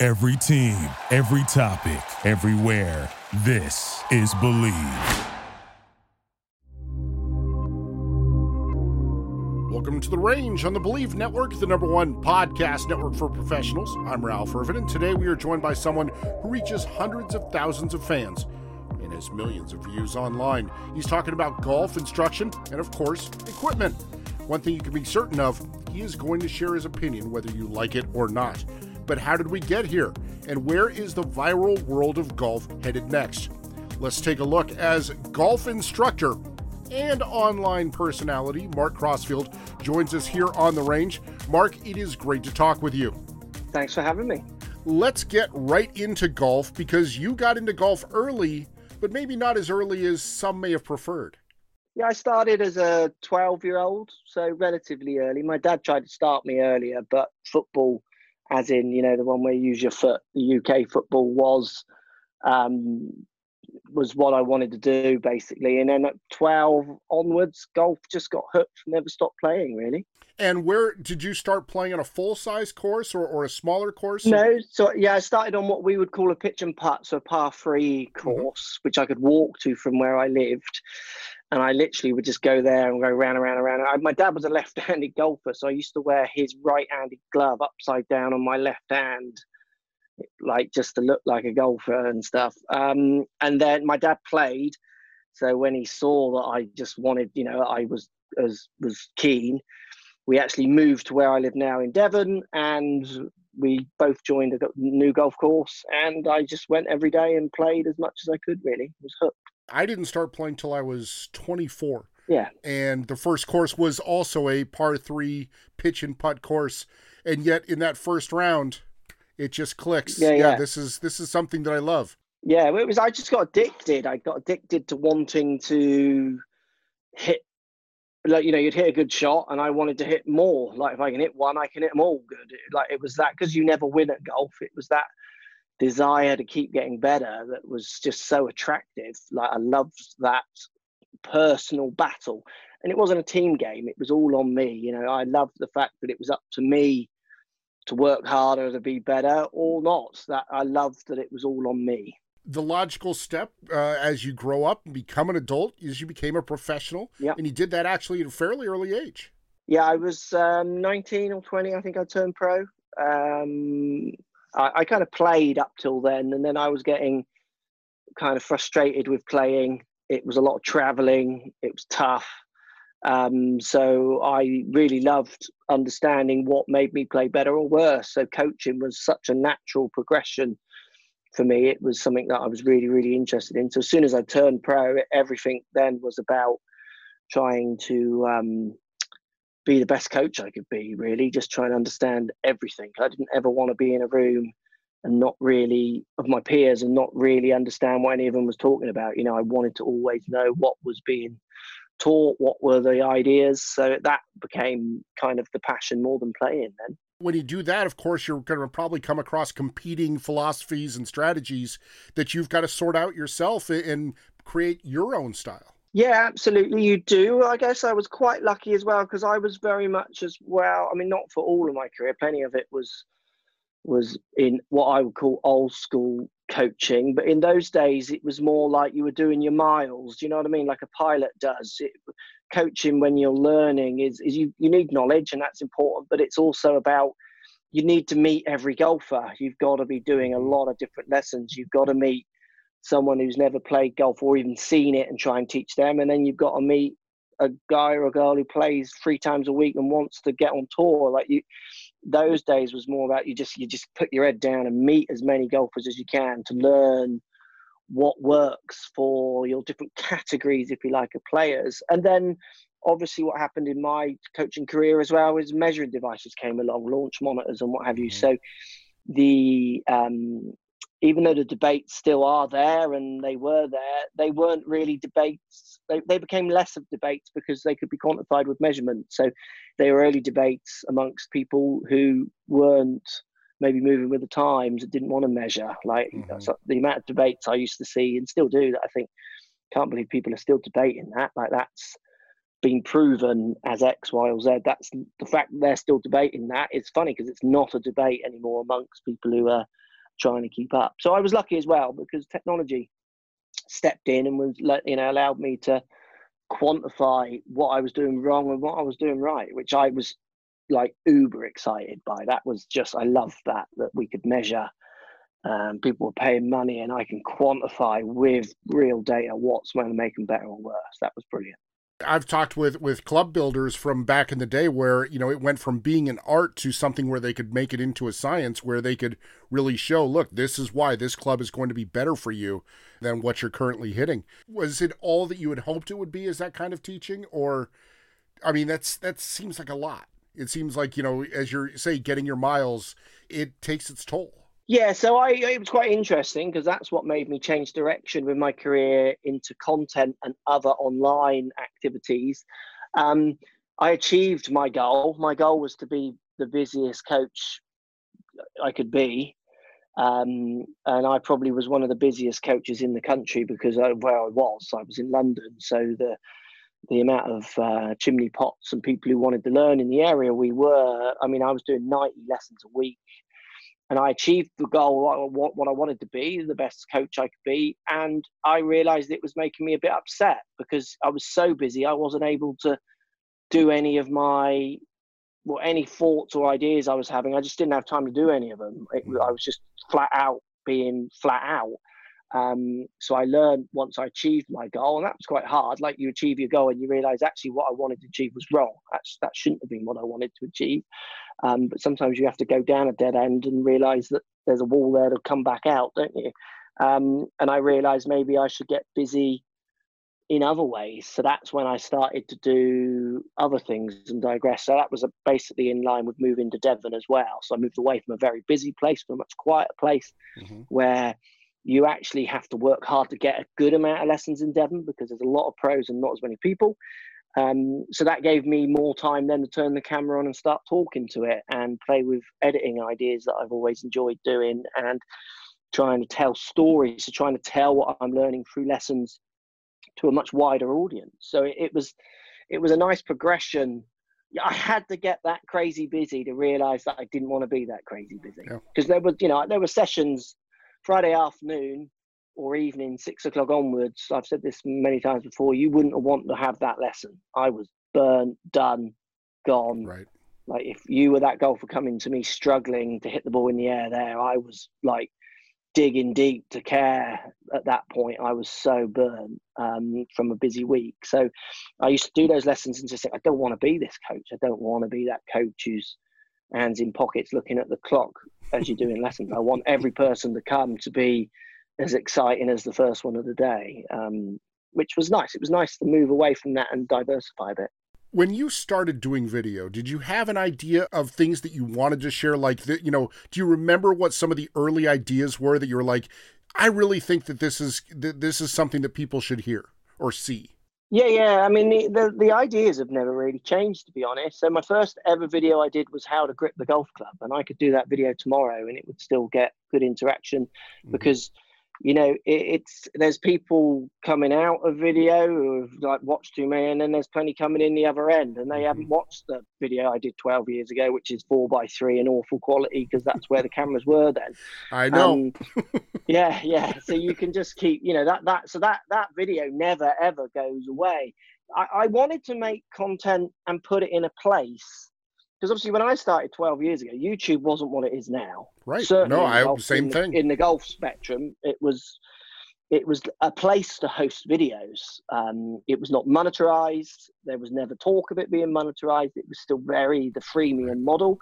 Every team, every topic, everywhere. This is Believe. Welcome to the Range on the Believe Network, the number one podcast network for professionals. I'm Ralph Irvin, and today we are joined by someone who reaches hundreds of thousands of fans and has millions of views online. He's talking about golf instruction and, of course, equipment. One thing you can be certain of, he is going to share his opinion whether you like it or not. But how did we get here? And where is the viral world of golf headed next? Let's take a look as golf instructor and online personality, Mark Crossfield, joins us here on the range. Mark, it is great to talk with you. Thanks for having me. Let's get right into golf because you got into golf early, but maybe not as early as some may have preferred. Yeah, I started as a 12 year old, so relatively early. My dad tried to start me earlier, but football, as in, you know, the one where you use your foot, the UK football was um, was what I wanted to do basically. And then at 12 onwards, golf just got hooked, never stopped playing really. And where did you start playing on a full size course or, or a smaller course? No, so yeah, I started on what we would call a pitch and putt, so a par 3 mm-hmm. course, mm-hmm. which I could walk to from where I lived. And I literally would just go there and go round and round and round. I, my dad was a left handed golfer, so I used to wear his right handed glove upside down on my left hand like just to look like a golfer and stuff. Um, and then my dad played, so when he saw that I just wanted, you know, I was as was keen, we actually moved to where I live now in Devon, and we both joined a new golf course, and I just went every day and played as much as I could. Really, was hooked. I didn't start playing till I was 24. Yeah. And the first course was also a par three pitch and putt course. And yet in that first round, it just clicks. Yeah, yeah, yeah. This is this is something that I love. Yeah, it was. I just got addicted. I got addicted to wanting to hit. Like you know, you'd hit a good shot, and I wanted to hit more. Like if I can hit one, I can hit them all good. Like it was that because you never win at golf. It was that desire to keep getting better that was just so attractive. Like I loved that personal battle, and it wasn't a team game. It was all on me. You know, I loved the fact that it was up to me to work harder to be better or not. That I loved that it was all on me. The logical step uh, as you grow up and become an adult is you became a professional. Yeah. And you did that actually at a fairly early age. Yeah, I was um, 19 or 20, I think I turned pro. Um, I, I kind of played up till then, and then I was getting kind of frustrated with playing. It was a lot of traveling, it was tough. Um, so I really loved understanding what made me play better or worse. So coaching was such a natural progression for me. It was something that I was really, really interested in. So as soon as I turned pro, everything then was about trying to um, be the best coach I could be. Really, just trying to understand everything. I didn't ever want to be in a room and not really of my peers and not really understand what any of them was talking about. You know, I wanted to always know what was being taught, what were the ideas. So that became kind of the passion more than playing then. When you do that, of course, you're going to probably come across competing philosophies and strategies that you've got to sort out yourself and create your own style. Yeah, absolutely. You do. I guess I was quite lucky as well because I was very much as well. I mean, not for all of my career. Plenty of it was was in what I would call old school coaching. But in those days, it was more like you were doing your miles. Do you know what I mean? Like a pilot does. It, coaching when you're learning is, is you, you need knowledge and that's important, but it's also about you need to meet every golfer. You've got to be doing a mm-hmm. lot of different lessons. You've got to meet someone who's never played golf or even seen it and try and teach them. And then you've got to meet a guy or a girl who plays three times a week and wants to get on tour. Like you, those days was more about you just you just put your head down and meet as many golfers as you can to learn what works for your different categories, if you like, of players. And then obviously what happened in my coaching career as well is measuring devices came along, launch monitors and what have you. Mm-hmm. So the um, even though the debates still are there and they were there, they weren't really debates. They, they became less of debates because they could be quantified with measurement. So they were early debates amongst people who weren't maybe moving with the times and didn't want to measure. Like mm-hmm. so the amount of debates I used to see and still do that I think can't believe people are still debating that. Like that's been proven as X, Y, or Z. That's the fact that they're still debating that. It's funny because it's not a debate anymore amongst people who are trying to keep up. So I was lucky as well because technology stepped in and was you know allowed me to quantify what I was doing wrong and what I was doing right, which I was like uber excited by. That was just I loved that that we could measure. Um, people were paying money, and I can quantify with real data what's going to make them better or worse. That was brilliant. I've talked with with club builders from back in the day where you know it went from being an art to something where they could make it into a science where they could really show look this is why this club is going to be better for you than what you're currently hitting. Was it all that you had hoped it would be is that kind of teaching? Or I mean that's that seems like a lot. It seems like you know as you're say getting your miles it takes its toll yeah, so I it was quite interesting because that's what made me change direction with my career into content and other online activities. Um, I achieved my goal. My goal was to be the busiest coach I could be. Um, and I probably was one of the busiest coaches in the country because where I was, I was in London. So the the amount of uh, chimney pots and people who wanted to learn in the area we were, I mean, I was doing 90 lessons a week and I achieved the goal what, what I wanted to be, the best coach I could be. And I realized it was making me a bit upset because I was so busy, I wasn't able to do any of my, well, any thoughts or ideas I was having. I just didn't have time to do any of them. It, I mm. was just flat out being flat out. Um, so I learned once I achieved my goal, and that was quite hard. Like you achieve your goal and you realize actually what I wanted to achieve was wrong. That's, that shouldn't have been what I wanted to achieve. Um, but sometimes you have to go down a dead end and realize that there's a wall there to come back out, don't you? Um, and I realized maybe I should get busy in other ways. So that's when I started to do other things and digress. So that was basically in line with moving to Devon as well. So I moved away from a very busy place to a much quieter place mm-hmm. where you actually have to work hard to get a good amount of lessons in Devon because there's a lot of pros and not as many people. Um, so that gave me more time then to turn the camera on and start talking to it and play with editing ideas that I've always enjoyed doing and trying to tell stories, so trying to tell what I'm learning through lessons to a much wider audience. So it, it was it was a nice progression. I had to get that crazy busy to realize that I didn't want to be that crazy busy because yeah. there was you know there were sessions Friday afternoon or evening, six o'clock onwards, I've said this many times before, you wouldn't want to have that lesson. I was burnt, done, gone. Right. Like if you were that golfer coming to me struggling to hit the ball in the air there, I was like digging deep to care at that point. I was so burnt um, from a busy week. So I used to do those lessons and just think, I don't want to be this coach. I don't want to be that coach who's hands in pockets looking at the clock as you're doing lessons. I want every person to come to be as exciting as the first one of the day, um, which was nice. It was nice to move away from that and diversify a bit. When you started doing video, did you have an idea of things that you wanted to share? Like, the, you know, do you remember what some of the early ideas were that you were like, I really think that this is that this is something that people should hear or see? Yeah, yeah. I mean, the, the, the ideas have never really changed, to be honest. So my first ever video I did was how to grip the golf club, and I could do that video tomorrow, and it would still get good interaction mm-hmm. because you know, it, it's there's people coming out of video who have like watched too many, and then there's plenty coming in the other end, and they mm-hmm. haven't watched the video I did 12 years ago, which is four by three and awful quality because that's where the cameras were then. I know. Um, yeah, yeah. So you can just keep, you know, that that so that that video never ever goes away. I, I wanted to make content and put it in a place because obviously when I started 12 years ago, YouTube wasn't what it is now. Right. Certainly no, I golf, same in thing. The, in the golf spectrum, it was it was a place to host videos. Um, it was not monetized. There was never talk of it being monetized. It was still very the freemium model.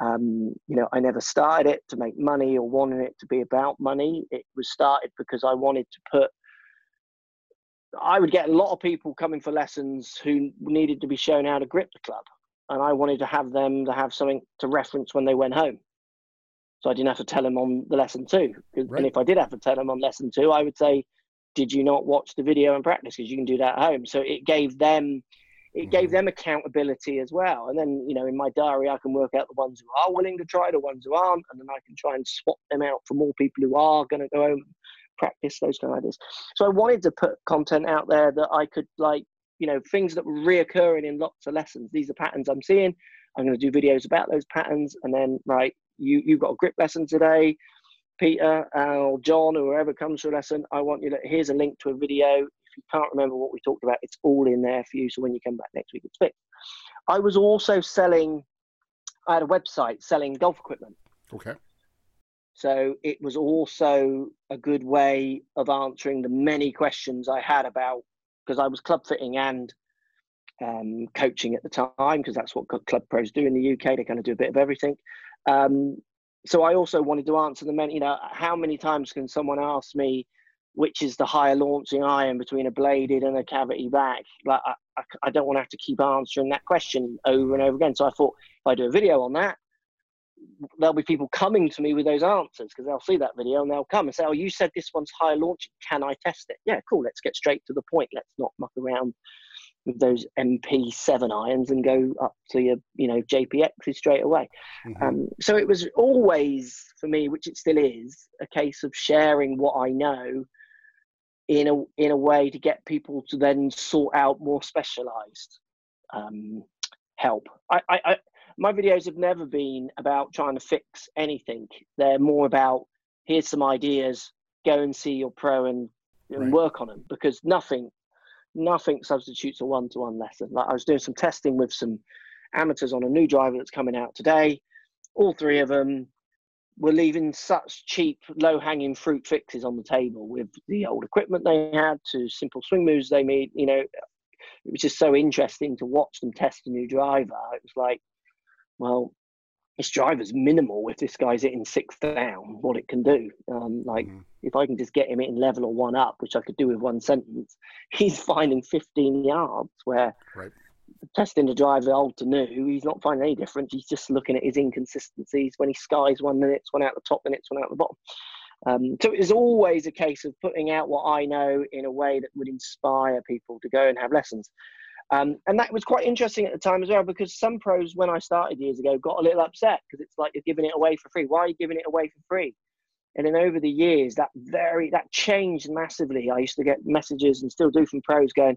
Um, you know, I never started it to make money or wanted it to be about money. It was started because I wanted to put I would get a lot of people coming for lessons who needed to be shown how to grip the club and I wanted to have them to have something to reference when they went home. so I didn't have to tell them on the lesson two. Right. And if I did have to tell them on lesson two, I would say, "Did you not watch the video and practice? Because you can do that at home." So it gave them, it gave Mhm. them accountability as well. And then you know, in my diary, I can work out the ones who are willing to try, the ones who aren't, and then I can try and swap them out for more people who are going to go home and practice those kind of ideas. So I wanted to put content out there that I could like, you know, things that were reoccurring in lots of lessons. These are patterns I'm seeing. I'm going to do videos about those patterns, and then right, you you've got a grip lesson today, Peter or John or whoever comes to a lesson. I want you to here's a link to a video. If you can't remember what we talked about, it's all in there for you. So when you come back next week, it's fixed. I was also selling. I had a website selling golf equipment. Okay. So it was also a good way of answering the many questions I had about because I was club fitting and um, coaching at the time because that's what club pros do in the UK. They kind of do a bit of everything. Um, so I also wanted to answer the many. You know, how many times can someone ask me which is the higher launching iron between a bladed and a cavity back? Like I, I, I don't want to have to keep answering that question over and over again. So I thought if I do a video on that, there'll be people coming to me with those answers because they'll see that video and they'll come and say, "Oh, you said this one's higher launch. Can I test it?" Yeah, cool. Let's get straight to the point. Let's not muck around with those MP7 irons and go up to your, you know, JPXs straight away. Mhm. Um, so it was always for me, which it still is, a case of sharing what I know in a in a way to get people to then sort out more specialized um, help. I, I my videos have never been about trying to fix anything. They're more about here's some ideas, go and see your pro and, and Right. work on them because nothing nothing substitutes a one-to-one lesson. Like I was doing some testing with some amateurs on a new driver that's coming out today. All three of them were leaving such cheap, low-hanging fruit fixes on the table with the old equipment they had to simple swing moves they made. You know, it was just so interesting to watch them test a new driver. It was like, well, this driver's minimal if this guy's hitting six down, what it can do. Um, like Mhm. if I can just get him in level or one up, which I could do with one sentence, he's finding 15 yards where Right. testing the driver old to new, he's not finding any difference. He's just looking at his inconsistencies when he skies one minute, one out the top, minutes one out the bottom. Um, so it is always a case of putting out what I know in a way that would inspire people to go and have lessons. Um, and that was quite interesting at the time as well because some pros, when I started years ago, got a little upset because it's like you're giving it away for free. Why are you giving it away for free? And then over the years, that very that changed massively. I used to get messages and still do from pros going,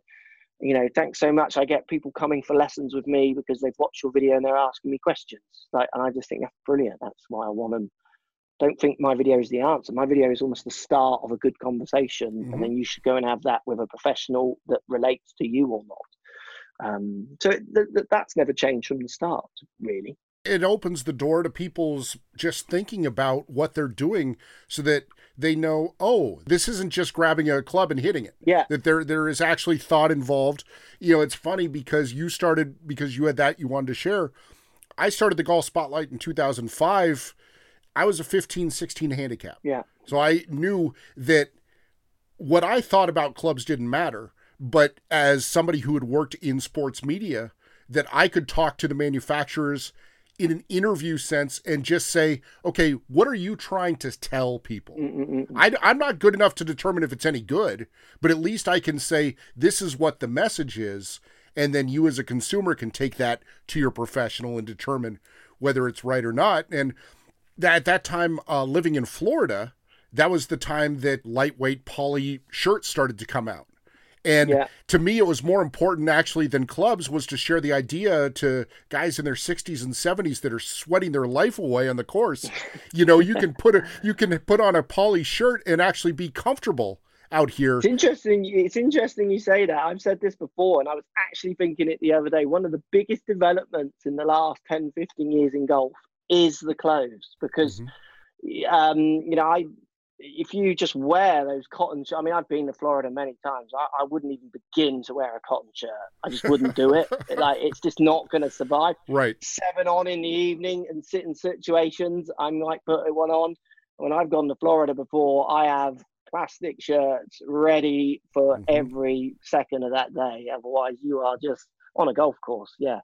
you know, thanks so much. I get people coming for lessons with me because they've watched your video and they're asking me questions. Like, and I just think that's brilliant. That's why I want them. Don't think my video is the answer. My video is almost the start of a good conversation, Mhm. and then you should go and have that with a professional that relates to you or not. Um, so th- th- that's never changed from the start, really. it opens the door to people's just thinking about what they're doing so that they know oh this isn't just grabbing a club and hitting it. Yeah, that there there is actually thought involved. You know it's funny because you started because you had that you wanted to share. I started the golf spotlight in 2005 i was a 15 16 handicap. Yeah, so I knew that what I thought about clubs didn't matter, but as somebody who had worked in sports media, that I could talk to the manufacturers in an interview sense and just say, okay, what are you trying to tell people? Mm, mm, mm, I, I'm not good enough to determine if it's any good, but at least I can say, this is what the message is. And then you as a consumer can take that to your professional and determine whether it's right or not. And that at that time, uh, living in Florida, that was the time that lightweight poly shirts started to come out. And Yeah. to me, it was more important actually than clubs was to share the idea to guys in their 60s and 70s that are sweating their life away on the course. You know, you can put a you can put on a poly shirt and actually be comfortable out here. It's interesting. It's interesting you say that. I've said this before, and I was actually thinking it the other day. One of the biggest developments in the last 10, 15 years in golf is the clothes because, Mhm. um, you know, I if you just wear those cotton, I mean, I've been to Florida many times. I, I wouldn't even begin to wear a cotton shirt. I just wouldn't do it. Like, it's just not going to survive. Right. Seven on in the evening and sit in situations. I'm like putting one on. When I've gone to Florida before, I have plastic shirts ready for Mhm. every second of that day. Otherwise, you are just on a golf course. Yeah.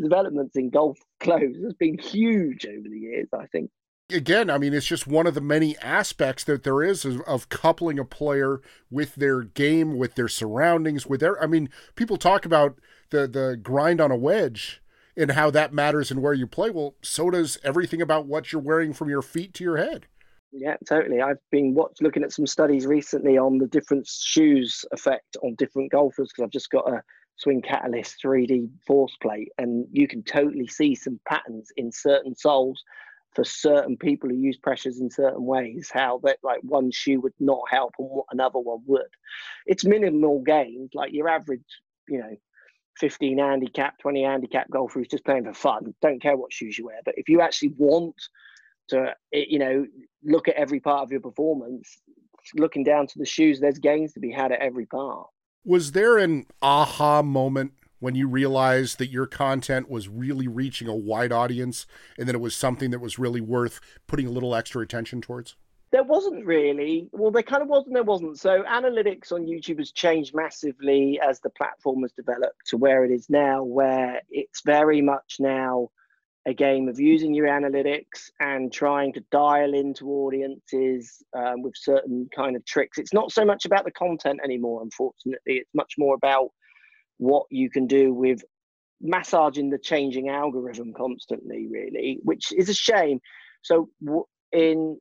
Developments in golf clothes has been huge over the years, I think. Again, I mean, it's just one of the many aspects that there is of, of coupling a player with their game, with their surroundings, with their. I mean, people talk about the the grind on a wedge and how that matters and where you play. Well, so does everything about what you're wearing from your feet to your head. Yeah, totally. I've been watch, looking at some studies recently on the different shoes effect on different golfers because I've just got a Swing Catalyst 3D force plate, and you can totally see some patterns in certain soles for certain people who use pressures in certain ways. How that like one shoe would not help and what another one would. It's minimal gains, like your average, you know, 15 handicap, 20 handicap golfer who's just playing for fun. Don't care what shoes you wear, but if you actually want to, you know, look at every part of your performance, looking down to the shoes, there's gains to be had at every part. Was there an aha moment when you realized that your content was really reaching a wide audience and that it was something that was really worth putting a little extra attention towards? There wasn't really. Well, there kind of was and there wasn't. So, analytics on YouTube has changed massively as the platform has developed to where it is now, where it's very much now a game of using your analytics and trying to dial into audiences um, with certain kind of tricks. It's not so much about the content anymore, unfortunately. It's much more about what you can do with massaging the changing algorithm constantly, really, which is a shame. So, in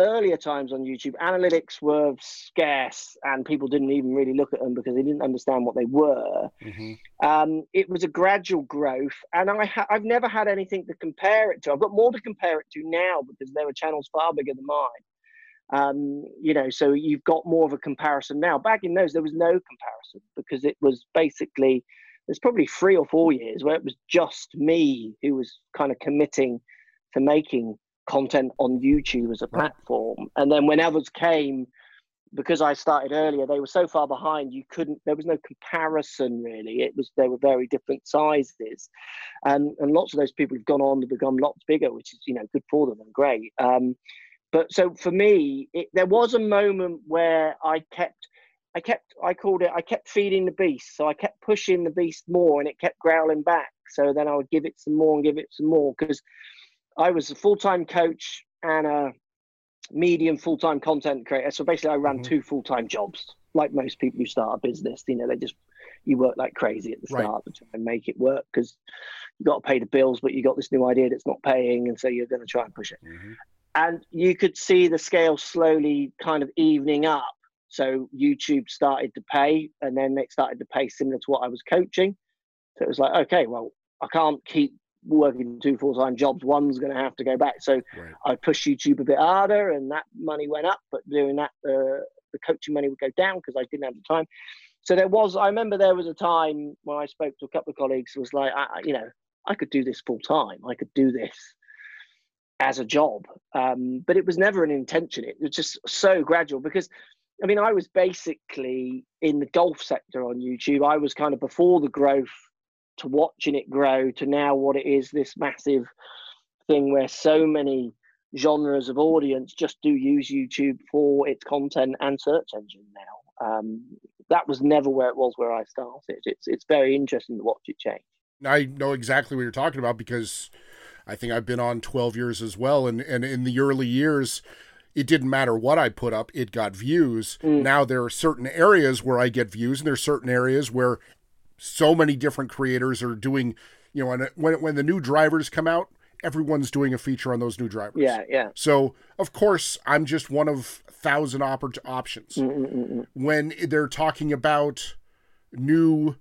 earlier times on YouTube, analytics were scarce and people didn't even really look at them because they didn't understand what they were. Mm-hmm. Um, it was a gradual growth, and I ha- I've never had anything to compare it to. I've got more to compare it to now because there are channels far bigger than mine. Um, you know, so you've got more of a comparison now. Back in those, there was no comparison because it was basically there's probably three or four years where it was just me who was kind of committing to making content on YouTube as a platform. And then when others came, because I started earlier, they were so far behind. You couldn't. There was no comparison really. It was they were very different sizes, and and lots of those people have gone on to become lots bigger, which is you know good for them and great. Um, but so for me, it, there was a moment where I kept. I kept, I called it, I kept feeding the beast. So I kept pushing the beast more and it kept growling back. So then I would give it some more and give it some more because I was a full time coach and a medium full time content creator. So basically, I ran mm-hmm. two full time jobs, like most people who start a business. You know, they just you work like crazy at the start right. to try and make it work because you got to pay the bills, but you got this new idea that's not paying, and so you're going to try and push it. Mm-hmm. And you could see the scale slowly kind of evening up. So YouTube started to pay, and then it started to pay similar to what I was coaching. So it was like, okay, well, I can't keep working two full time jobs, one's going to have to go back. So right. I pushed YouTube a bit harder, and that money went up. But doing that, uh, the coaching money would go down because I didn't have the time. So there was, I remember there was a time when I spoke to a couple of colleagues, was like, I, you know, I could do this full time. I could do this as a job. Um, but it was never an intention. It was just so gradual because, I mean, I was basically in the golf sector on YouTube. I was kind of before the growth to watching it grow to now what it is this massive thing where so many genres of audience just do use YouTube for its content and search engine now. Um, that was never where it was where I started. It's it's very interesting to watch it change. I know exactly what you're talking about because I think I've been on 12 years as well, and and in the early years. It didn't matter what I put up, it got views. Mm. Now there are certain areas where I get views, and there's certain areas where so many different creators are doing, you know, when when the new drivers come out, everyone's doing a feature on those new drivers. Yeah, yeah. So of course, I'm just one of thousand op- options. Mm-mm-mm. When they're talking about new,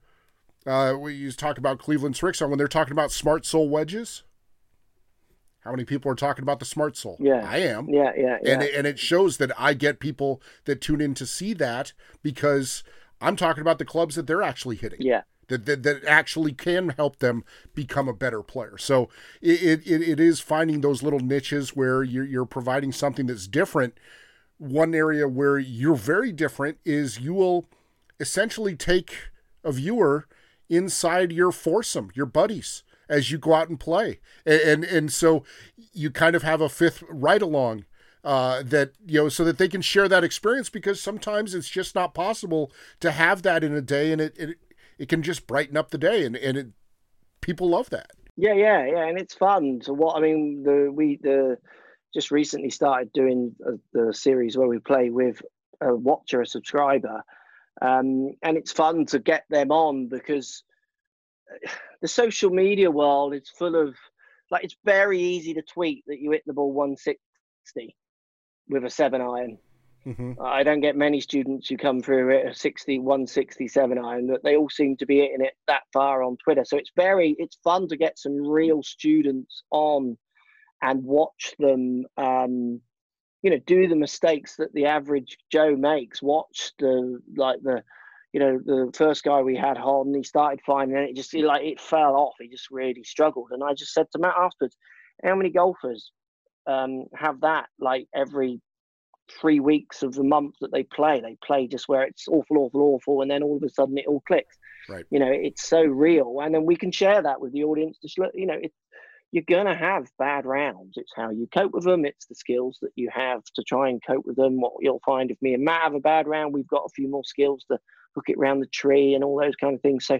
uh, we talk about Cleveland Srixon when they're talking about smart sole wedges. How many people are talking about the smart sole? Yeah, I am. Yeah, yeah, yeah. And it, and it shows that I get people that tune in to see that because I'm talking about the clubs that they're actually hitting. Yeah. That, that, that actually can help them become a better player. So it, it, it is finding those little niches where you're, you're providing something that's different. One area where you're very different is you will essentially take a viewer inside your foursome, your buddies, as you go out and play. And, and, and so you kind of have a fifth ride along uh, that you know so that they can share that experience because sometimes it's just not possible to have that in a day and it it, it can just brighten up the day and and it, people love that yeah yeah yeah and it's fun so what i mean the we the just recently started doing a, the series where we play with a watcher, a subscriber, um, and it's fun to get them on because the social media world is full of like it's very easy to tweet that you hit the ball 160 with a seven iron. Mm-hmm. I don't get many students who come through at a 60, 167 iron, but they all seem to be hitting it that far on Twitter. So it's very, it's fun to get some real students on and watch them, um, you know, do the mistakes that the average Joe makes. Watch the, like the, you know, the first guy we had on, he started fine, and it just like it fell off. He just really struggled, and I just said to Matt afterwards, "How many golfers um, have that like every three weeks of the month that they play? They play just where it's awful, awful, awful, and then all of a sudden it all clicks. Right. You know, it's so real, and then we can share that with the audience. Just you know, it, you're going to have bad rounds. It's how you cope with them. It's the skills that you have to try and cope with them. What you'll find if me and Matt have a bad round, we've got a few more skills to hook it around the tree and all those kind of things. So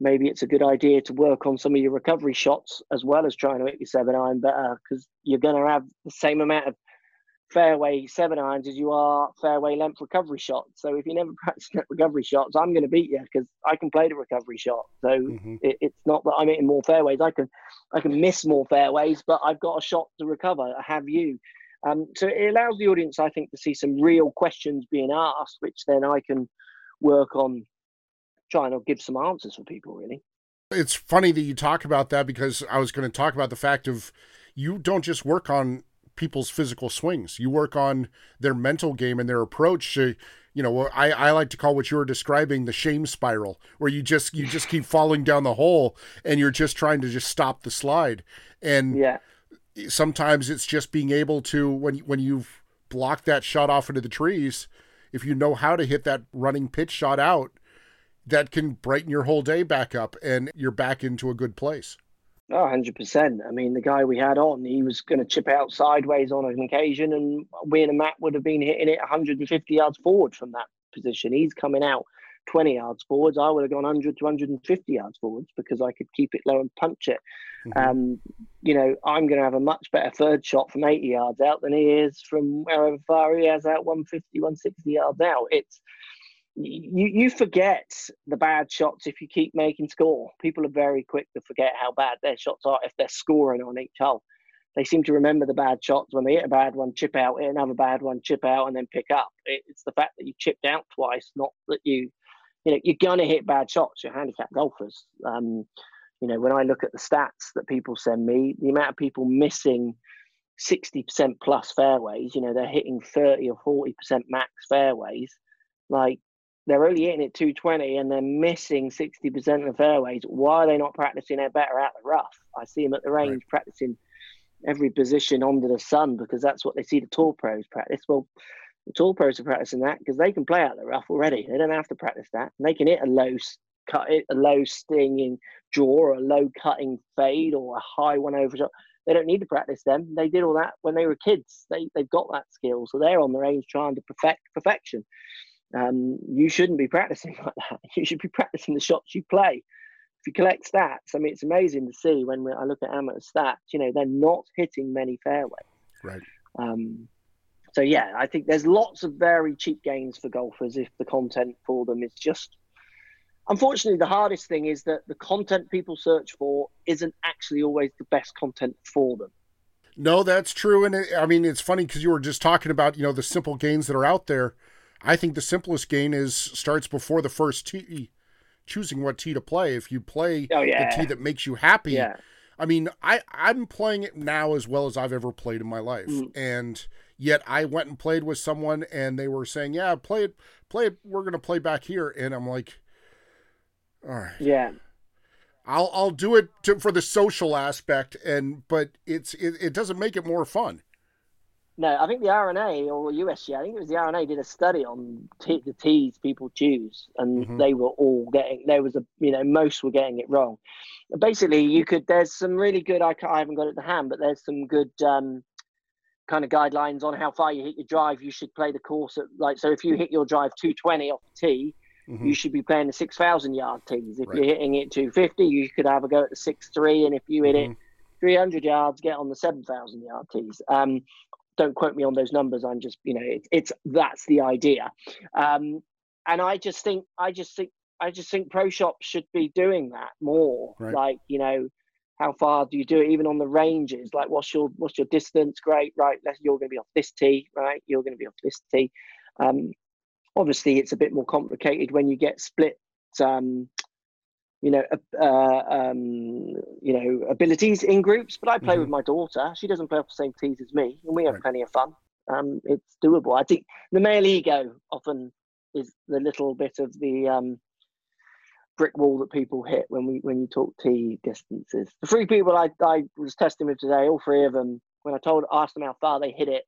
maybe it's a good idea to work on some of your recovery shots as well as trying to hit your seven iron better because uh, you're going to have the same amount of fairway seven irons as you are fairway length recovery shots. So if you never practice recovery shots, I'm going to beat you because I can play the recovery shot. So mm-hmm. it, it's not that I'm hitting more fairways. I can I can miss more fairways, but I've got a shot to recover. Have you? Um, so it allows the audience, I think, to see some real questions being asked, which then I can work on trying to give some answers for people. Really. It's funny that you talk about that because I was going to talk about the fact of you don't just work on people's physical swings. You work on their mental game and their approach to, you know, I, I like to call what you were describing the shame spiral, where you just you just keep falling down the hole and you're just trying to just stop the slide. And yeah. sometimes it's just being able to when when you've blocked that shot off into the trees, if you know how to hit that running pitch shot out, that can brighten your whole day back up and you're back into a good place. Oh, 100%. I mean, the guy we had on, he was going to chip out sideways on an occasion, and we and Matt would have been hitting it 150 yards forward from that position. He's coming out 20 yards forwards. I would have gone 100 to 150 yards forwards because I could keep it low and punch it. Mm-hmm. Um, you know, I'm going to have a much better third shot from 80 yards out than he is from wherever far he has out 150, 160 yards out. It's you you forget the bad shots if you keep making score. People are very quick to forget how bad their shots are if they're scoring on each hole. They seem to remember the bad shots when they hit a bad one, chip out, hit another bad one, chip out, and then pick up. It's the fact that you chipped out twice, not that you, you know, you're gonna hit bad shots. You're handicap golfers. Um, you know, when I look at the stats that people send me, the amount of people missing 60% plus fairways, you know, they're hitting 30 or 40% max fairways. Like they're only hitting it 220 and they're missing 60% of the fairways. Why are they not practicing it better out the rough? I see them at the range right. practicing every position under the sun because that's what they see the tour pros practice. Well, the tour pros are practicing that because they can play out the rough already. They don't have to practice that. And they can hit a low cut, it a low stinging draw, or a low cutting fade, or a high one over shot. They don't need to practice them. They did all that when they were kids. They they've got that skill, so they're on the range trying to perfect perfection um, you shouldn't be practicing like that. You should be practicing the shots you play. If you collect stats, I mean, it's amazing to see when I look at amateur stats. You know, they're not hitting many fairways. Right. Um, so yeah, I think there's lots of very cheap gains for golfers if the content for them is just. Unfortunately, the hardest thing is that the content people search for isn't actually always the best content for them. No, that's true, and it, I mean it's funny because you were just talking about you know the simple gains that are out there I think the simplest gain is starts before the first tee, choosing what tee to play. If you play oh, yeah. the tee that makes you happy, yeah. I mean, I I'm playing it now as well as I've ever played in my life, mm. and yet I went and played with someone, and they were saying, "Yeah, play it, play it. We're gonna play back here," and I'm like, "All right, yeah." I'll I'll do it to, for the social aspect, and but it's it, it doesn't make it more fun. No, I think the R&A or USG, I think it was the R&A did a study on t- the tees people choose, and mm-hmm. they were all getting. There was a, you know, most were getting it wrong. Basically, you could. There's some really good. I, I haven't got it to hand, but there's some good um, kind of guidelines on how far you hit your drive. You should play the course at like. So if you hit your drive 220 off the tee, mm-hmm. you should be playing the 6,000 yard tees. If right. you're hitting it 250, you could have a go at the 6-3, and if you hit mm-hmm. it 300 yards, get on the 7,000 yard tees. Um, don't quote me on those numbers. I'm just, you know, it, it's that's the idea. Um, and I just think, I just think, I just think pro shops should be doing that more. Right. Like, you know, how far do you do it? Even on the ranges, like what's your what's your distance? Great, right? You're going to be off this tee, right? You're going to be off this tee. Um, obviously, it's a bit more complicated when you get split. Um, you know, uh, um, you know, abilities in groups. But I play mm-hmm. with my daughter. She doesn't play off the same tees as me, and we have right. plenty of fun. Um, it's doable. I think the male ego often is the little bit of the um, brick wall that people hit when we when you talk tee distances. The three people I, I was testing with today, all three of them, when I told asked them how far they hit it,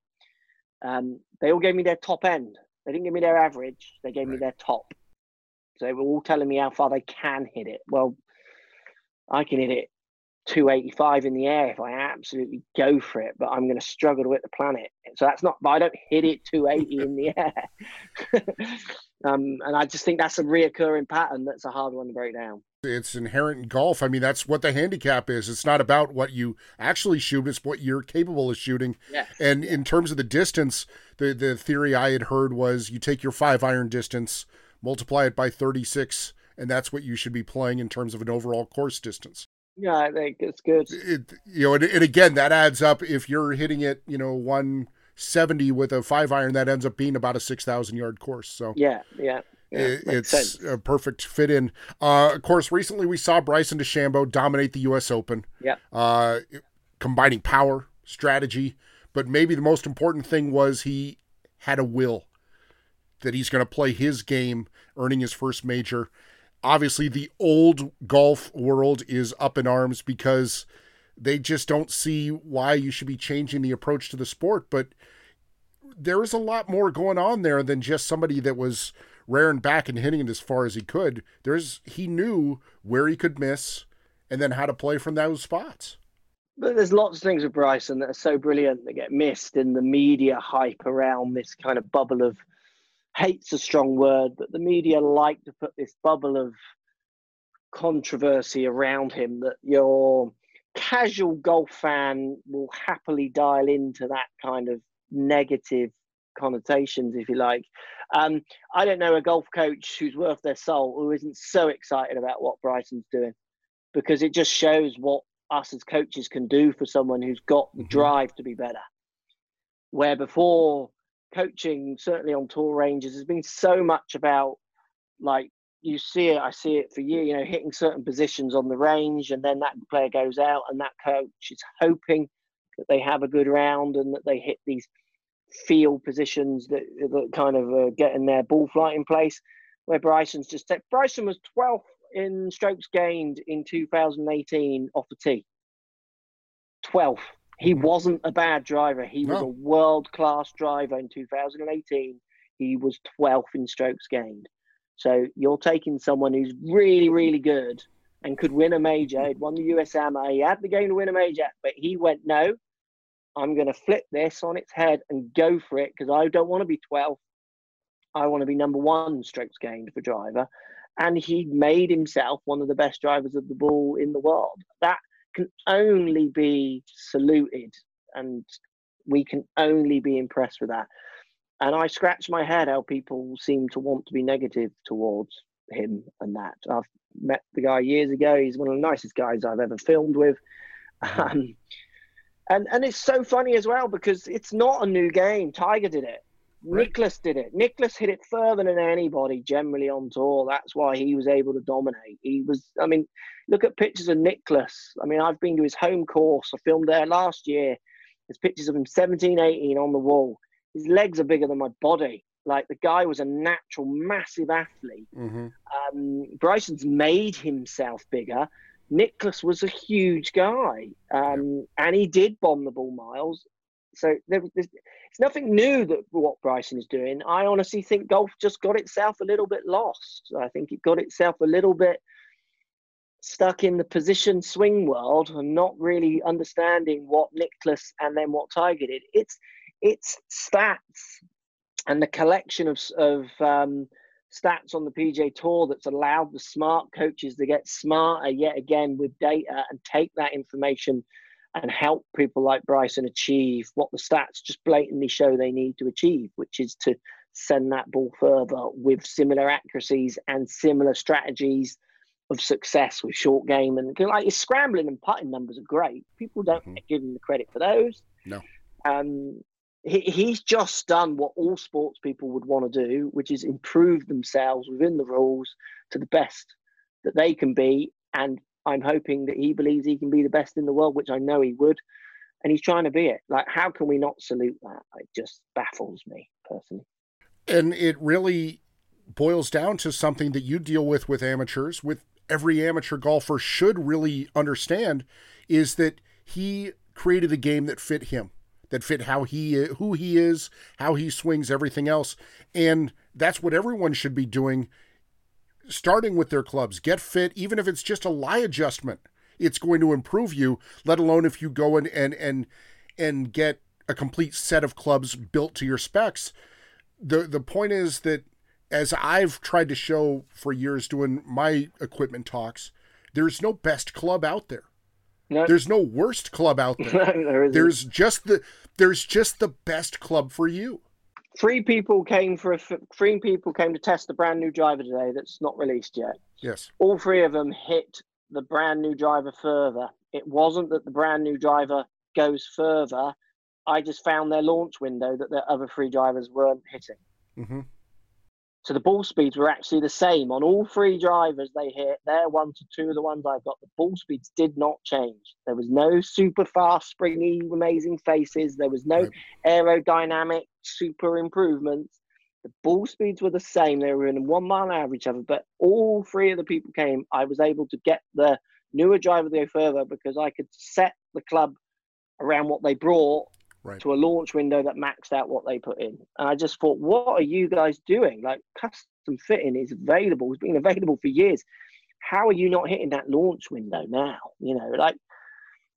um, they all gave me their top end. They didn't give me their average. They gave right. me their top. So they were all telling me how far they can hit it. Well, I can hit it 285 in the air if I absolutely go for it, but I'm going to struggle to hit the planet. So that's not, but I don't hit it 280 in the air. um, and I just think that's a reoccurring pattern that's a hard one to break down. It's inherent in golf. I mean, that's what the handicap is. It's not about what you actually shoot, it's what you're capable of shooting. Yes. And in terms of the distance, the, the theory I had heard was you take your five iron distance, multiply it by 36, and that's what you should be playing in terms of an overall course distance. Yeah, I think it's good. It, you know, and, and again, that adds up. If you're hitting it, you know, 170 with a five iron, that ends up being about a 6,000 yard course. So, yeah, yeah. Yeah, it's sense. a perfect fit in. Uh, of course, recently we saw Bryson DeChambeau dominate the U.S. Open. Yeah. Uh, combining power, strategy, but maybe the most important thing was he had a will that he's going to play his game, earning his first major obviously the old golf world is up in arms because they just don't see why you should be changing the approach to the sport. But there is a lot more going on there than just somebody that was rearing back and hitting it as far as he could. There's he knew where he could miss and then how to play from those spots. But there's lots of things with Bryson that are so brilliant that get missed in the media hype around this kind of bubble of hate's a strong word, but the media like to put this bubble of controversy around him that your casual golf fan will happily dial into that kind of negative connotations, if you like. Um, I don't know a golf coach who's worth their soul who isn't so excited about what Bryson's doing because it just shows what us as coaches can do for someone who's got the mm-hmm. drive to be better. Where before coaching, certainly on tour ranges, has been so much about like you see it, I see it for you, you know, hitting certain positions on the range, and then that player goes out, and that coach is hoping that they have a good round and that they hit these field positions that, that kind of uh, getting their ball flight in place. Where Bryson's just said, Bryson was 12th in strokes gained in 2018 off the tee. 12th. He wasn't a bad driver. He no. was a world class driver in 2018. He was 12th in strokes gained. So you're taking someone who's really, really good and could win a major. He'd won the US Ama. He had the game to win a major, but he went, no, I'm going to flip this on its head and go for it because I don't want to be 12th. I want to be number one strokes gained for driver. And he made himself one of the best drivers of the ball in the world. That can only be saluted and we can only be impressed with that. And I scratch my head how people seem to want to be negative towards him and that. I've met the guy years ago. He's one of the nicest guys I've ever filmed with. Mm-hmm. Um, and and it's so funny as well because it's not a new game. Tiger did it. Right. Nicklaus did it. Nicklaus hit it further than anybody generally on tour. That's why he was able to dominate. He was, I mean, look at pictures of Nicklaus. I mean, I've been to his home course. I filmed there last year. There's pictures of him 17, 18 on the wall. His legs are bigger than my body. Like the guy was a natural, massive athlete. Mm-hmm. Um, Bryson's made himself bigger. Nicklaus was a huge guy, um, and he did bomb the ball miles. So there, there's, it's nothing new that what Bryson is doing. I honestly think golf just got itself a little bit lost. I think it got itself a little bit stuck in the position swing world and not really understanding what Nicklaus and then what Tiger did. It's it's stats and the collection of of um, stats on the PGA Tour that's allowed the smart coaches to get smarter yet again with data and take that information and help people like Bryson achieve what the stats just blatantly show they need to achieve, which is to send that ball further with similar accuracies and similar strategies of success with short game and like his scrambling and putting numbers are great. People don't mm-hmm. give him the credit for those. No. Um, he, he's just done what all sports people would want to do, which is improve themselves within the rules to the best that they can be. And I'm hoping that he believes he can be the best in the world, which I know he would. And he's trying to be it. Like, how can we not salute that? It just baffles me personally. And it really boils down to something that you deal with with amateurs, with every amateur golfer should really understand is that he created a game that fit him that fit how he who he is, how he swings, everything else. And that's what everyone should be doing starting with their clubs. Get fit even if it's just a lie adjustment. It's going to improve you, let alone if you go and and and and get a complete set of clubs built to your specs. The the point is that as I've tried to show for years doing my equipment talks, there's no best club out there. No. There's no worst club out there. there there's just the there's just the best club for you. Three people came for a three people came to test the brand new driver today that's not released yet. Yes. All three of them hit the brand new driver further. It wasn't that the brand new driver goes further. I just found their launch window that the other three drivers weren't hitting. Mm-hmm. So the ball speeds were actually the same on all three drivers they hit. They're one to two of the ones I've got. The ball speeds did not change. There was no super fast, springy, amazing faces. There was no right. aerodynamic super improvements. The ball speeds were the same. They were in one mile average of it, but all three of the people came. I was able to get the newer driver to go further because I could set the club around what they brought right. to a launch window that maxed out what they put in. And I just thought, what are you guys doing? Like custom fitting is available, it's been available for years. How are you not hitting that launch window now? You know, like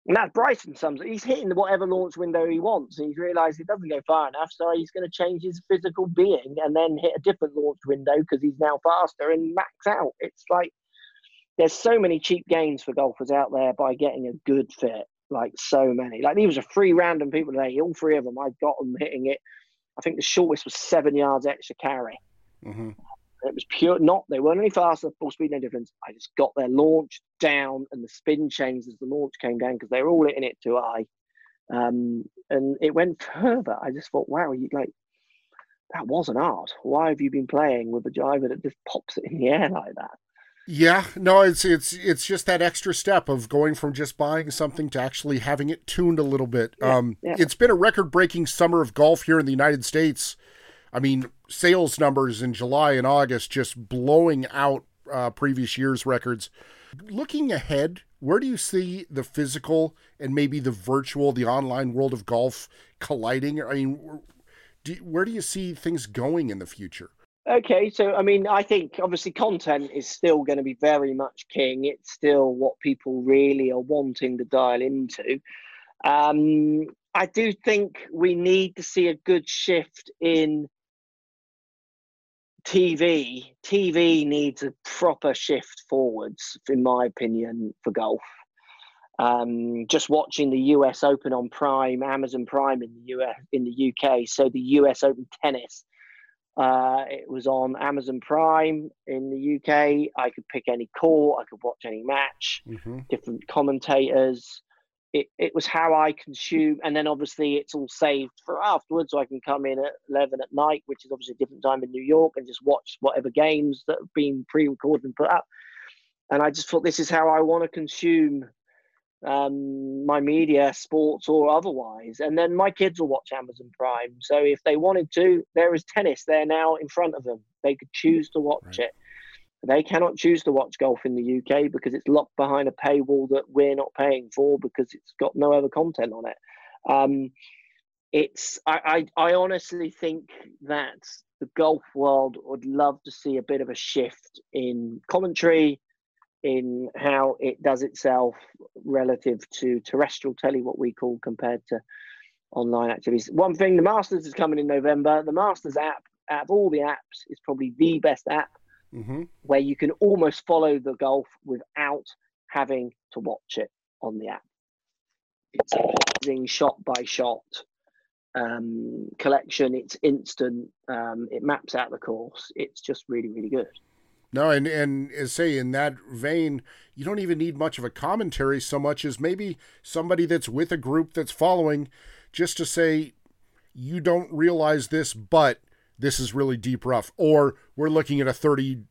and that's Bryson sums He's hitting whatever launch window he wants. And he's realized it doesn't go far enough. So he's going to change his physical being and then hit a different launch window because he's now faster and max out. It's like there's so many cheap gains for golfers out there by getting a good fit like so many. Like these were three random people today. All three of them, I got them hitting it. I think the shortest was seven yards extra carry. Mm-hmm. It was pure, not they weren't any faster, full speed, no difference. I just got their launch down and the spin changed as the launch came down because they were all hitting it too high. Um, and it went further. I just thought, wow, you like that wasn't art. Why have you been playing with a driver that just pops it in the air like that? Yeah, no, it's it's it's just that extra step of going from just buying something to actually having it tuned a little bit. Yeah, um, yeah. It's been a record-breaking summer of golf here in the United States. I mean, sales numbers in July and August just blowing out uh, previous year's records. Looking ahead, where do you see the physical and maybe the virtual, the online world of golf colliding? I mean, do, where do you see things going in the future? Okay, so I mean, I think obviously content is still going to be very much king. It's still what people really are wanting to dial into. Um, I do think we need to see a good shift in TV. TV needs a proper shift forwards, in my opinion, for golf. Um, just watching the US Open on Prime, Amazon Prime in the US in the UK, so the US Open tennis uh, it was on Amazon Prime in the UK. I could pick any court, I could watch any match, mm-hmm. different commentators. It, it was how I consume, and then obviously it's all saved for afterwards, so I can come in at eleven at night, which is obviously a different time in New York, and just watch whatever games that have been pre-recorded and put up. And I just thought this is how I want to consume um, my media, sports or otherwise. And then my kids will watch Amazon Prime. So if they wanted to, there is tennis there now in front of them. They could choose to watch right. it. They cannot choose to watch golf in the UK because it's locked behind a paywall that we're not paying for because it's got no other content on it. Um, it's I, I, I honestly think that the golf world would love to see a bit of a shift in commentary, in how it does itself relative to terrestrial telly, what we call compared to online activities. One thing, the Masters is coming in November. The Masters app, out of all the apps, is probably the best app mm-hmm. where you can almost follow the golf without having to watch it on the app. It's amazing shot by shot um, collection. It's instant. Um, it maps out the course. It's just really, really good. No, and and as say in that vein, you don't even need much of a commentary so much as maybe somebody that's with a group that's following, just to say, you don't realize this, but this is really deep rough, or we're looking at a 30,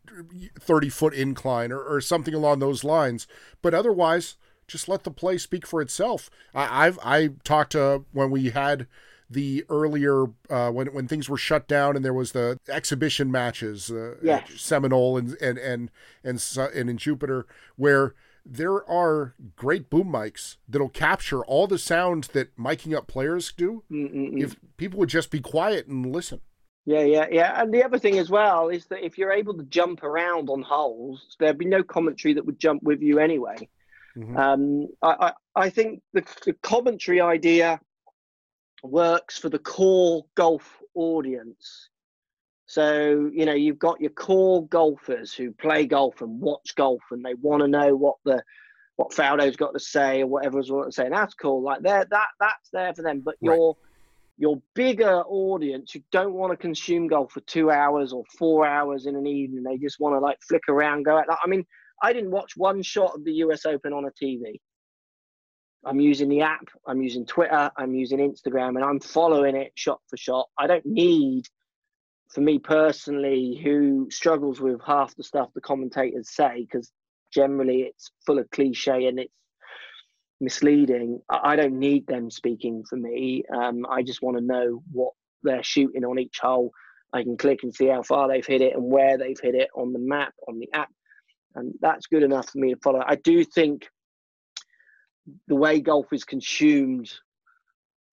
30 foot incline, or, or something along those lines. But otherwise, just let the play speak for itself. I, I've I talked to when we had the earlier uh, when when things were shut down and there was the exhibition matches, uh, yes. Seminole and and and and and in Jupiter, where there are great boom mics that'll capture all the sound that miking up players do. Mm-mm-mm. If people would just be quiet and listen. Yeah, yeah, yeah. And the other thing as well is that if you're able to jump around on holes, there'd be no commentary that would jump with you anyway. Mm-hmm. Um, I, I, I think the, the commentary idea works for the core golf audience. So, you know, you've got your core golfers who play golf and watch golf and they want to know what the what Faldo's got to say or whatever's got to say. And that's cool. Like that that's there for them. But right. your your bigger audience who don't want to consume golf for two hours or four hours in an evening, they just want to like flick around, go out. I mean, I didn't watch one shot of the US Open on a TV. I'm using the app, I'm using Twitter, I'm using Instagram, and I'm following it shot for shot. I don't need, for me personally, who struggles with half the stuff the commentators say, because generally it's full of cliche and it's misleading. I don't need them speaking for me. Um, I just want to know what they're shooting on each hole. I can click and see how far they've hit it and where they've hit it on the map, on the app. And that's good enough for me to follow. I do think the way golf is consumed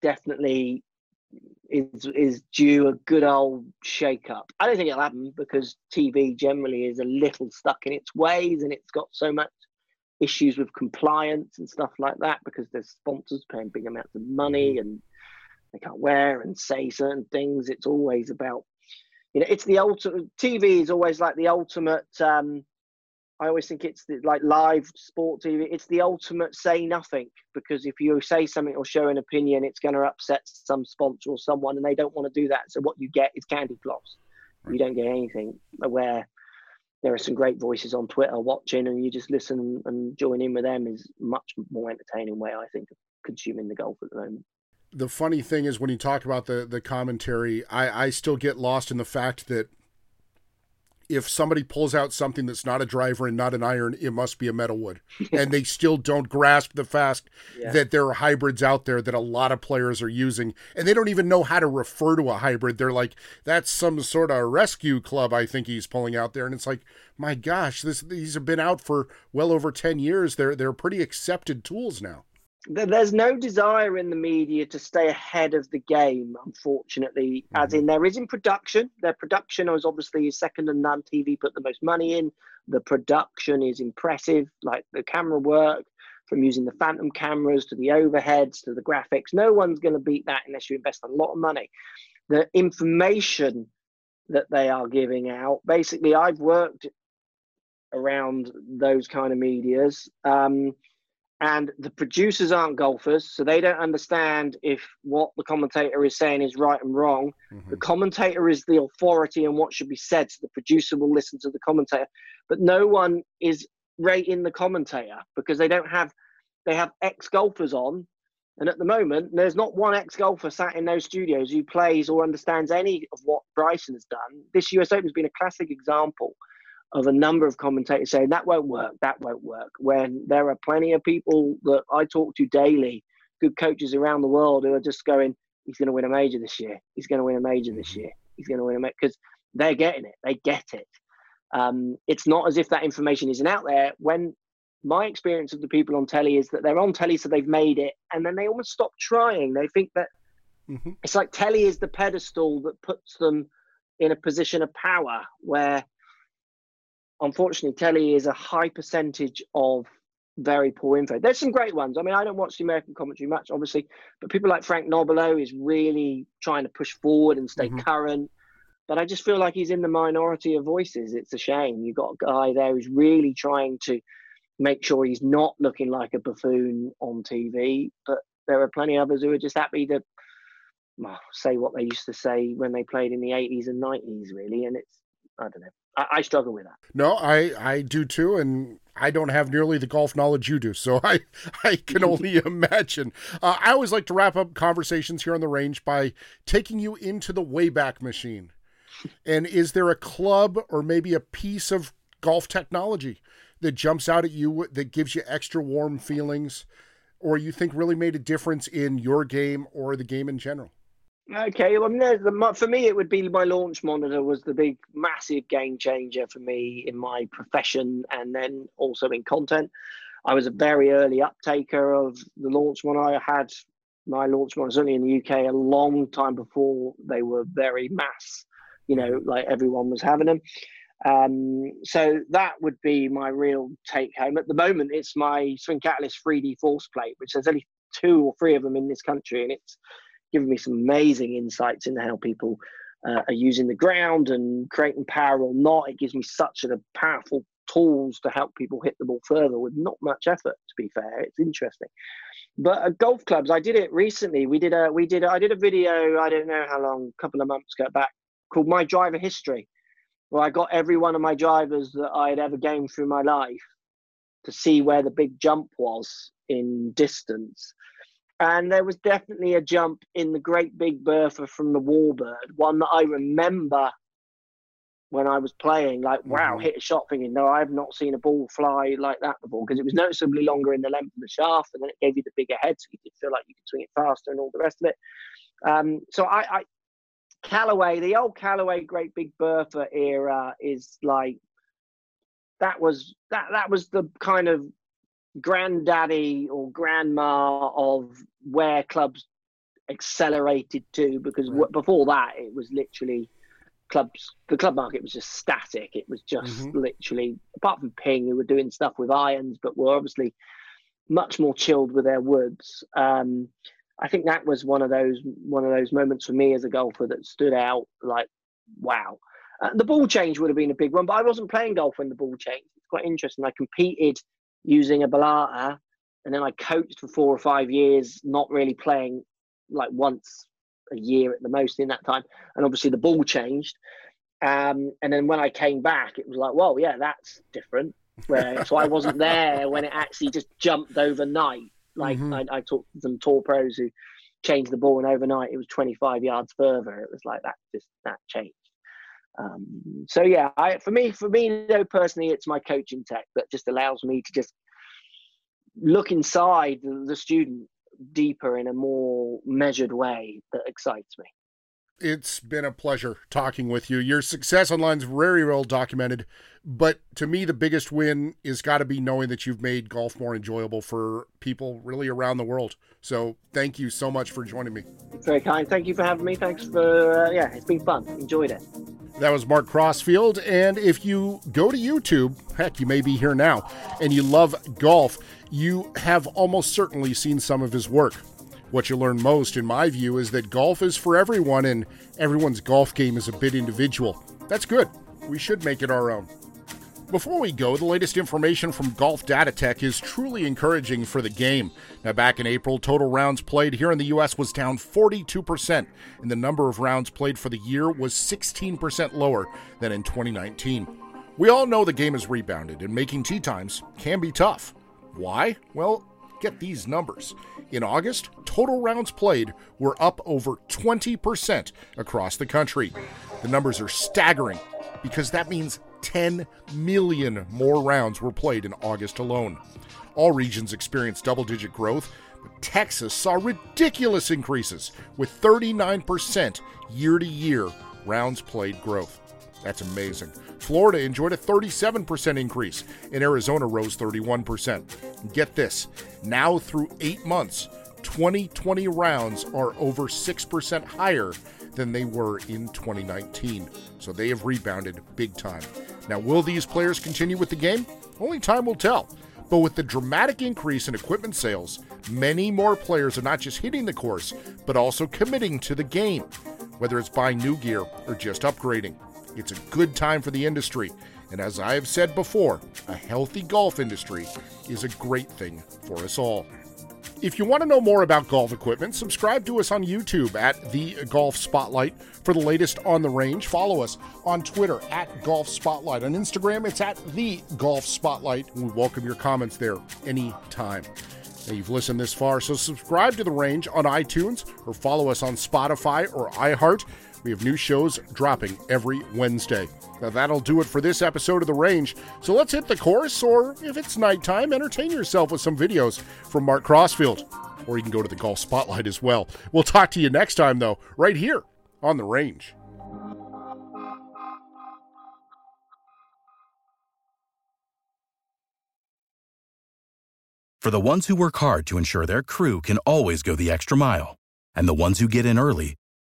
definitely is is due a good old shake up. I don't think it'll happen because TV generally is a little stuck in its ways and it's got so much issues with compliance and stuff like that because there's sponsors paying big amounts of money mm-hmm. and they can't wear and say certain things. It's always about you know it's the ultimate TV is always like the ultimate um I always think it's the, like live sport TV. It's the ultimate say nothing because if you say something or show an opinion, it's going to upset some sponsor or someone, and they don't want to do that. So what you get is candy floss. Right. You don't get anything. Where there are some great voices on Twitter watching, and you just listen and join in with them is much more entertaining way I think of consuming the golf at the moment. The funny thing is when you talk about the the commentary, I I still get lost in the fact that if somebody pulls out something that's not a driver and not an iron, it must be a metal wood. and they still don't grasp the fact yeah. that there are hybrids out there that a lot of players are using. And they don't even know how to refer to a hybrid. They're like, that's some sort of rescue club I think he's pulling out there. And it's like, my gosh, this these have been out for well over 10 years. They're they're pretty accepted tools now there's no desire in the media to stay ahead of the game unfortunately mm-hmm. as in there is in production. Their production is obviously second to none tv put the most money in. The production is impressive like the camera work from using the phantom cameras to the overheads to the graphics. No one's going to beat that unless you invest a lot of money. The information that they are giving out basically i've worked around those kind of medias um, and the producers aren't golfers, so they don't understand if what the commentator is saying is right and wrong. Mm-hmm. The commentator is the authority on what should be said, so the producer will listen to the commentator. But no one is rating the commentator because they don't have they have ex golfers on, and at the moment there's not one ex golfer sat in those studios who plays or understands any of what Bryson has done. This US Open has been a classic example of a number of commentators saying that won't work, that won't work. When there are plenty of people that I talk to daily, good coaches around the world who are just going, he's going to win a major this year. He's going to win a major this year. He's going to win a major because they're getting it. They get it. Um, it's not as if that information isn't out there. When my experience of the people on telly is that they're on telly, so they've made it, and then they almost stop trying. They think that mm-hmm. it's like telly is the pedestal that puts them in a position of power where unfortunately, telly is a high percentage of very poor info. There's some great ones. I mean, I don't watch the American commentary much, obviously, but people like Frank Nobilo is really trying to push forward and stay mm-hmm. current. But I just feel like he's in the minority of voices. It's a shame. You've got a guy there who's really trying to make sure he's not looking like a buffoon on TV. But there are plenty of others who are just happy to well, say what they used to say when they played in the 80s and 90s, really. And it's, I don't know. I, I struggle with that. No, I, I do too. And I don't have nearly the golf knowledge you do, so I I can only imagine. Uh, I always like to wrap up conversations here on the range by taking you into the Wayback Machine. And is there a club or maybe a piece of golf technology that jumps out at you that gives you extra warm feelings, or you think really made a difference in your game or the game in general? Okay, well, I mean, for me, it would be my launch monitor was the big, massive game changer for me in my profession and then also in content. I was a very early uptaker of the launch monitor. I had my launch monitors only in the UK a long time before they were very mass, you know, like everyone was having them. Um, so that would be my real take home. At the moment, it's my Swing Catalyst 3D force plate, which there's only two or three of them in this country, and it's given me some amazing insights into how people uh, are using the ground and creating power or not. It gives me such a powerful tools to help people hit the ball further with not much effort. To be fair, it's interesting. But uh, golf clubs, I did it recently. We did a we did a, I did a video. I don't know how long, a couple of months ago back, called My Driver History, where I got every one of my drivers that I had ever gained through my life to see where the big jump was in distance and there was definitely a jump in the Great Big Bertha from the Warbird, one that I remember when I was playing. Like, wow, mm-hmm. hit a shot thinking, no, I've not seen a ball fly like that before because it was noticeably longer in the length of the shaft, and then it gave you the bigger head, so you could feel like you could swing it faster and all the rest of it. Um, so I, I Callaway, the old Callaway Great Big Bertha era is like that was that that was the kind of granddaddy or grandma of where clubs accelerated to because right. before that it was literally clubs the club market was just static. It was just mm-hmm. literally apart from ping who were doing stuff with irons but were obviously much more chilled with their woods. Um, i think that was one of those one of those moments for me as a golfer that stood out like wow. Uh, the ball change would have been a big one but i wasn't playing golf when the ball changed. It's quite interesting. I competed using a balata, and then I coached for four or five years, not really playing like once a year at the most in that time. And obviously the ball changed. Um, and then when I came back, it was like, well, yeah, that's different. Where so I wasn't there when it actually just jumped overnight. Like mm-hmm. I, I talked to some tour pros who changed the ball, and overnight it was 25 yards further. It was like that, just that changed. Um, so yeah, I, for me, for me though personally, it's my coaching tech that just allows me to just look inside the student deeper in a more measured way that excites me. It's been a pleasure talking with you. Your success online is very well documented, but to me, the biggest win is got to be knowing that you've made golf more enjoyable for people really around the world. So, thank you so much for joining me. Very kind. Thank you for having me. Thanks for uh, yeah, it's been fun. Enjoyed it. That was Mark Crossfield. And if you go to YouTube, heck, you may be here now, and you love golf, you have almost certainly seen some of his work. What you learn most, in my view, is that golf is for everyone and everyone's golf game is a bit individual. That's good. We should make it our own. Before we go, the latest information from Golf Data Tech is truly encouraging for the game. Now, back in April, total rounds played here in the U.S. was down 42%, and the number of rounds played for the year was 16% lower than in 2019. We all know the game has rebounded, and making tee times can be tough. Why? Well, get these numbers. In August, total rounds played were up over 20% across the country. The numbers are staggering because that means 10 million more rounds were played in August alone. All regions experienced double digit growth, but Texas saw ridiculous increases with 39% year to year rounds played growth. That's amazing. Florida enjoyed a 37% increase, and Arizona rose 31%. get this now through eight months, 2020 rounds are over 6% higher than they were in 2019. So they have rebounded big time. Now, will these players continue with the game? Only time will tell. But with the dramatic increase in equipment sales, many more players are not just hitting the course, but also committing to the game, whether it's buying new gear or just upgrading. It's a good time for the industry. And as I have said before, a healthy golf industry is a great thing for us all. If you want to know more about golf equipment, subscribe to us on YouTube at The Golf Spotlight for the latest on the range. Follow us on Twitter at Golf Spotlight. On Instagram, it's at The Golf Spotlight. We welcome your comments there anytime. Now, you've listened this far, so subscribe to The Range on iTunes or follow us on Spotify or iHeart. We have new shows dropping every Wednesday. Now, that'll do it for this episode of The Range. So let's hit the course, or if it's nighttime, entertain yourself with some videos from Mark Crossfield. Or you can go to the Golf Spotlight as well. We'll talk to you next time, though, right here on The Range. For the ones who work hard to ensure their crew can always go the extra mile, and the ones who get in early